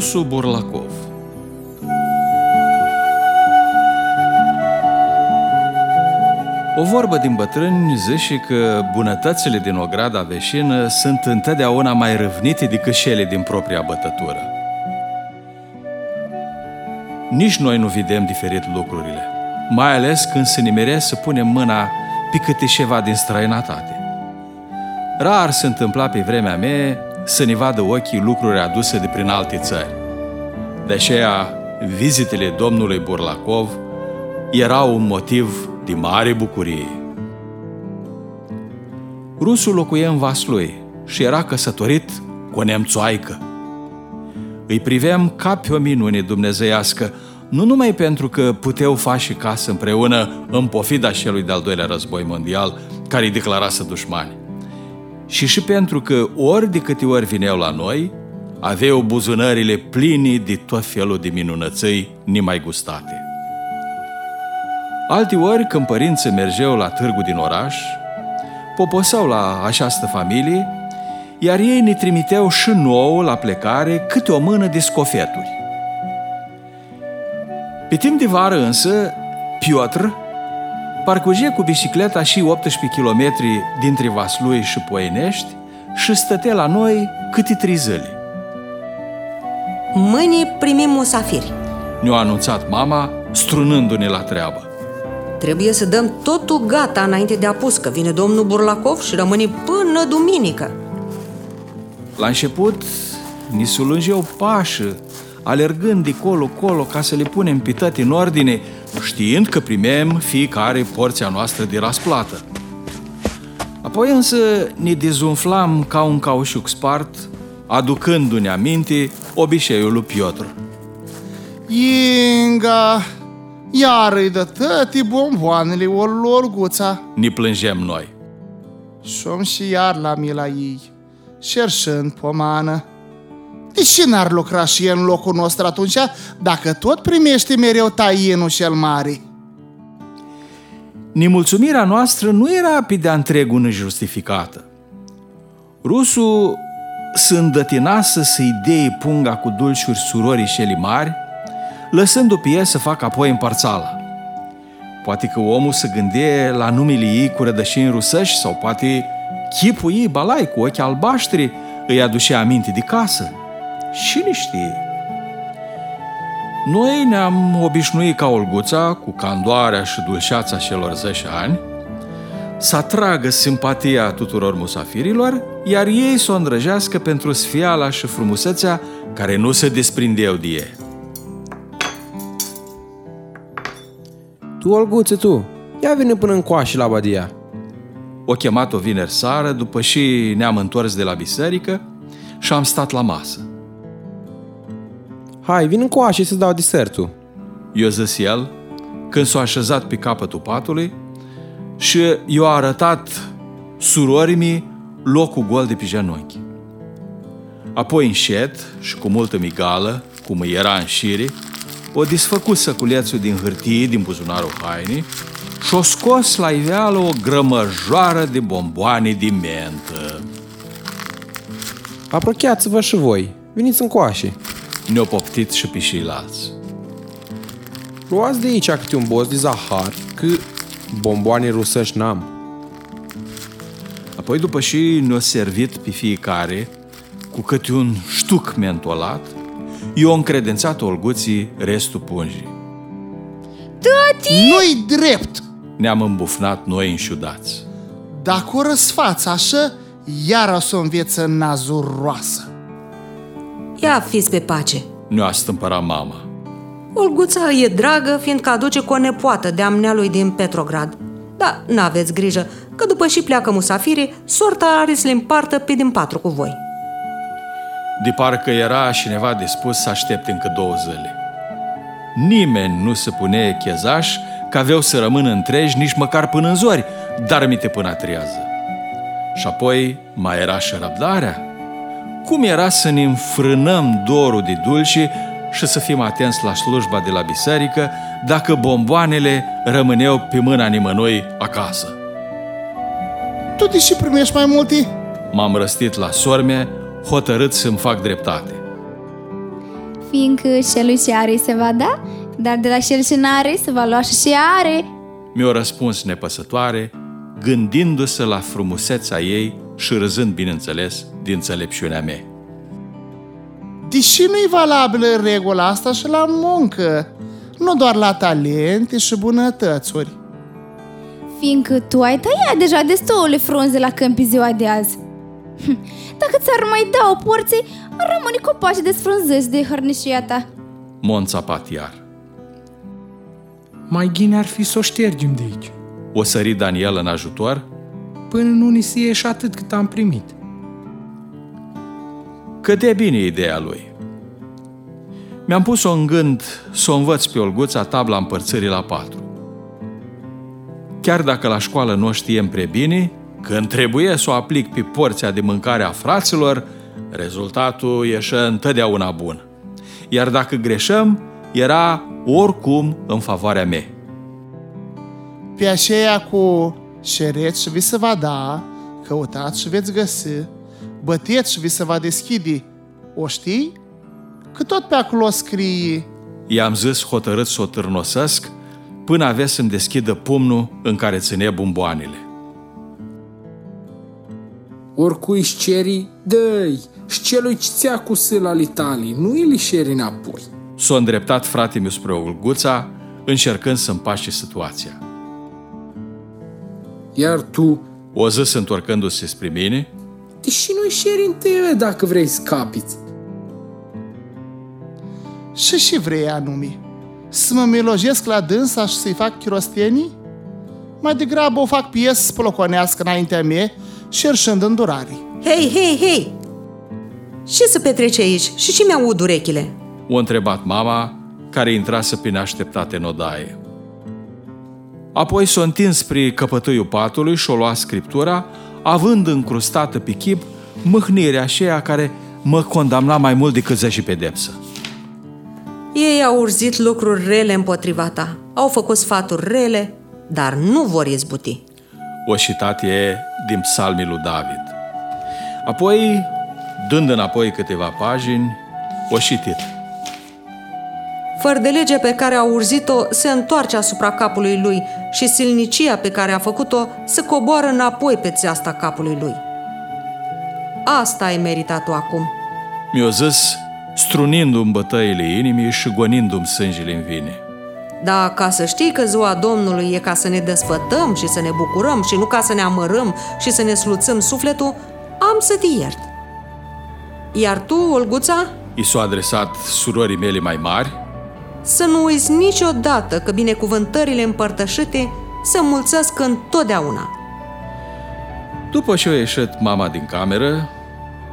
Rusu Burlakov O vorbă din bătrâni zice că bunătățile din ograda veșină sunt întotdeauna mai râvnite decât cele din propria bătătură. Nici noi nu vedem diferit lucrurile, mai ales când se nimere să punem mâna pe câte ceva din străinătate. Rar se întâmpla pe vremea mea să ne vadă ochii lucruri aduse de prin alte țări. De aceea, vizitele domnului Burlakov erau un motiv de mare bucurie. Rusul locuia în Vaslui și era căsătorit cu o nemțoaică. Îi priveam ca pe o minune dumnezeiască, nu numai pentru că puteau face casă împreună în pofida celui de-al doilea război mondial, care îi declarase dușmani, și și pentru că ori de câte ori vineau la noi, aveau buzunările pline de tot felul de minunățăi nimai gustate. Alti ori, când părinții mergeau la târgu din oraș, poposau la această familie, iar ei ne trimiteau și nouă la plecare câte o mână de scofeturi. Pe timp de vară însă, Piotr parcurge cu bicicleta și 18 km dintre Vaslui și Poenești și stătea la noi câte trei zile. Mâine primim musafiri. Ne-a anunțat mama, strunându-ne la treabă. Trebuie să dăm totul gata înainte de apus, că vine domnul Burlacov și rămâne până duminică. La început, ni sulângeau pașă, alergând de colo-colo ca să le punem pe toate în ordine, știind că primem fiecare porția noastră de rasplată. Apoi însă ne dezumflam ca un caușuc spart, aducându-ne aminte obiceiul lui Piotr. Inga, iar îi dă tăti bomboanele o lorguța. Ne plângem noi. Și și iar la mila ei, șerșând pomană. De ce n-ar lucra și el în locul nostru atunci, dacă tot primește mereu taienul cel mare? Nemulțumirea noastră nu era pe de-a întregul nejustificată. Rusul se îndătinase să-i dea punga cu dulciuri surorii șeli mari, lăsându-o pe el să facă apoi împărțala. Poate că omul se gânde la numele ei cu rădășini rusăși sau poate chipul ei, balai, cu ochi albaștri, îi aducea aminte de casă. Cine știe? Noi ne-am obișnuit ca Olguța, cu candoarea și dulceața celor 10 ani, să atragă simpatia tuturor musafirilor, iar ei să o îndrăjească pentru sfiala și frumusețea care nu se desprindeau de ei. Tu, Olguță, tu, ia vine până în coașă la Badia. O chemat-o vineri seară, după și ne-am întors de la biserică și am stat la masă. Hai, vin în coașă să dau desertul. Eu zis el, când s-a așezat pe capătul patului și i-a arătat surorii mei locul gol de pe genunchi. Apoi înșet și cu multă migală, cum îi era în șire, o desfăcut săculețul din hârtie din buzunarul hainii și o scos la iveală o grămăjoară de bomboane de mentă. Apropiați-vă și voi, veniți în coașe. Ne-au poptit și pe ceilalți. Luați de aici câte un boz de zahar, că bomboane rusăși n-am. Apoi după și ne-au servit pe fiecare cu câte un ștuc mentolat, i-au încredințat olguții restul pungii. Tati! Nu-i drept! Ne-am îmbufnat noi înșudați. Dacă o răsfați așa, iar o să o înveță nazuroasă. Ia fiți pe pace. Ne-a stâmpărat mama. Olguța e dragă, fiindcă aduce cu o nepoată de amnealui din Petrograd. Da, n-aveți grijă, că după și pleacă musafirii, sorta are să le împartă pe din patru cu voi. De parcă era cineva dispus să aștepte încă două zile. Nimeni nu se pune chezaș că aveau să rămână întregi nici măcar până în zori, dar mite până a trează. Și apoi mai era și răbdarea. Cum era să ne înfrânăm dorul de dulce și să fim atenți la slujba de la biserică dacă bomboanele rămâneau pe mâna nimănui acasă? Tu de ce primești mai multe? M-am răstit la sorme, hotărât să-mi fac dreptate. Fiindcă celui ce are se va da, dar de la cel ce n-are se va lua și ce are. Mi-a răspuns nepăsătoare, gândindu-se la frumusețea ei și râzând, bineînțeles, din înțelepciunea mea. Deși nu-i valabilă regula asta și la muncă, nu doar la talente și bunătățuri. Fiindcă tu ai tăiat deja destule frunze la câmpi ziua de azi. Dacă ți-ar mai da o porție, ar rămâne copaci desfrunzăți de hărnișia ta. Monța Patiar. Mai ghine ar fi să o ștergem de aici, O sări Daniel în ajutor? Până nu ni se ieși atât cât am primit. Cât de bine ideea lui. Mi-am pus-o în gând să o învăț pe Olguța tabla împărțării la patru. Chiar dacă la școală nu o știem prea bine, când trebuie să o aplic pe porția de mâncare a fraților, rezultatul ieșea întotdeauna bun. Iar dacă greșăm, era oricum în favoarea mea. Pe aceea cu șereți și vi se va da, căutați și veți găsi, băteți și vi se va deschide. O știi? Că tot pe acolo scrie I-am zis hotărât să o târnosesc până avea să-mi deschidă pumnul în care ține bomboanele. Oricui își ceri, dă-i, și celui ce ți-a cu sâla litalii, nu îi lișeri înapoi. S-a îndreptat frate meu spre Olguța, încercând să împace situația. Iar tu, O zis întorcându-se spre mine, deși nu-i șeri în tine dacă vrei să capiți. și și vrei anume. Să mă milojesc la dânsa și să-i fac chirostenii? Mai degrabă o fac piesă să ploconească înaintea mea, șerșând îndurare. Hei, hei, hei! Ce se petrece aici și ce mi-aud urechile? o întrebat mama, care intrase prin așteptate în odaie. Apoi s-a întins spre căpătâiul patului și o lua scriptura, având încrustată pe chip mâhnirea aceea care mă condamna mai mult decât zece pedepsă. Ei au urzit lucruri rele împotriva ta, au făcut sfaturi rele, dar nu vor izbuti. O citat e din psalmii lui David. Apoi, dând înapoi câteva pagini, o citit. Fără de lege pe care a urzit-o se întoarce asupra capului lui și silnicia pe care a făcut-o se coboară înapoi pe țeasta capului lui. Asta ai meritat tu acum. Mi-o zis, strunindu-mi bătăile inimii și gonindu-mi sângele în vine. Dar ca să știi că ziua Domnului e ca să ne desfătăm și să ne bucurăm și nu ca să ne amărăm și să ne sluțăm sufletul, am să te iert. Iar tu, Olguța, I s-a adresat surorii mele mai mari, să nu uiți niciodată că binecuvântările împărtășite se mulțesc întotdeauna. După ce a ieșit mama din cameră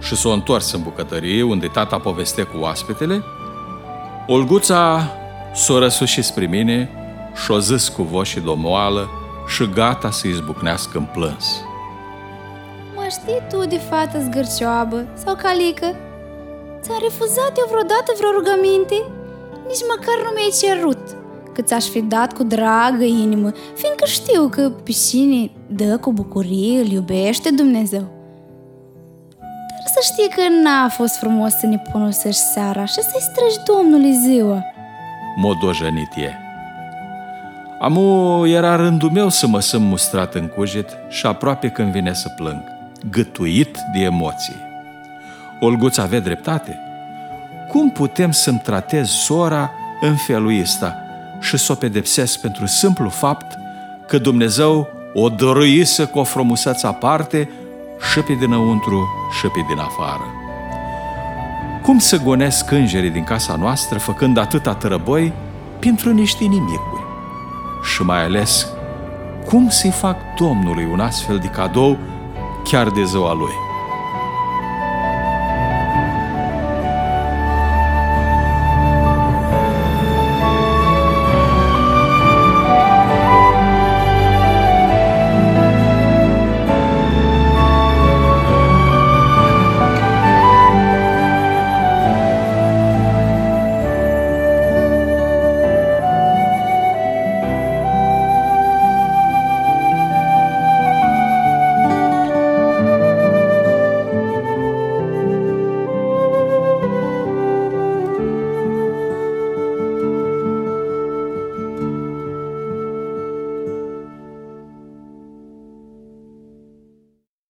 și s-a întors în bucătărie unde tata povestea cu oaspetele, Olguța s-a răsușit spre mine și-a zis cu voce domoală și gata să izbucnească în plâns. Mă știi tu de fată zgârcioabă sau calică? Ți-a refuzat eu vreodată vreo rugăminte? Nici măcar nu mi-ai cerut Că ți-aș fi dat cu dragă inimă Fiindcă știu că pe cine dă cu bucurie îl iubește Dumnezeu Dar să știi că n-a fost frumos să ne ponosești seara Și să-i străgi Domnului ziua Modojănit e. Amu era rândul meu să mă simt mustrat în cuget și aproape când vine să plâng, gătuit de emoții. Olguț avea dreptate. Cum putem să-mi tratez sora în felul ăsta și să o pedepsesc pentru simplu fapt că Dumnezeu o dăruise cu o frumusețe aparte și pe dinăuntru și pe din afară? Cum să gonesc îngerii din casa noastră făcând atâta tărăboi pentru niște nimicuri? Și mai ales, cum să-i fac Domnului un astfel de cadou chiar de ziua lui?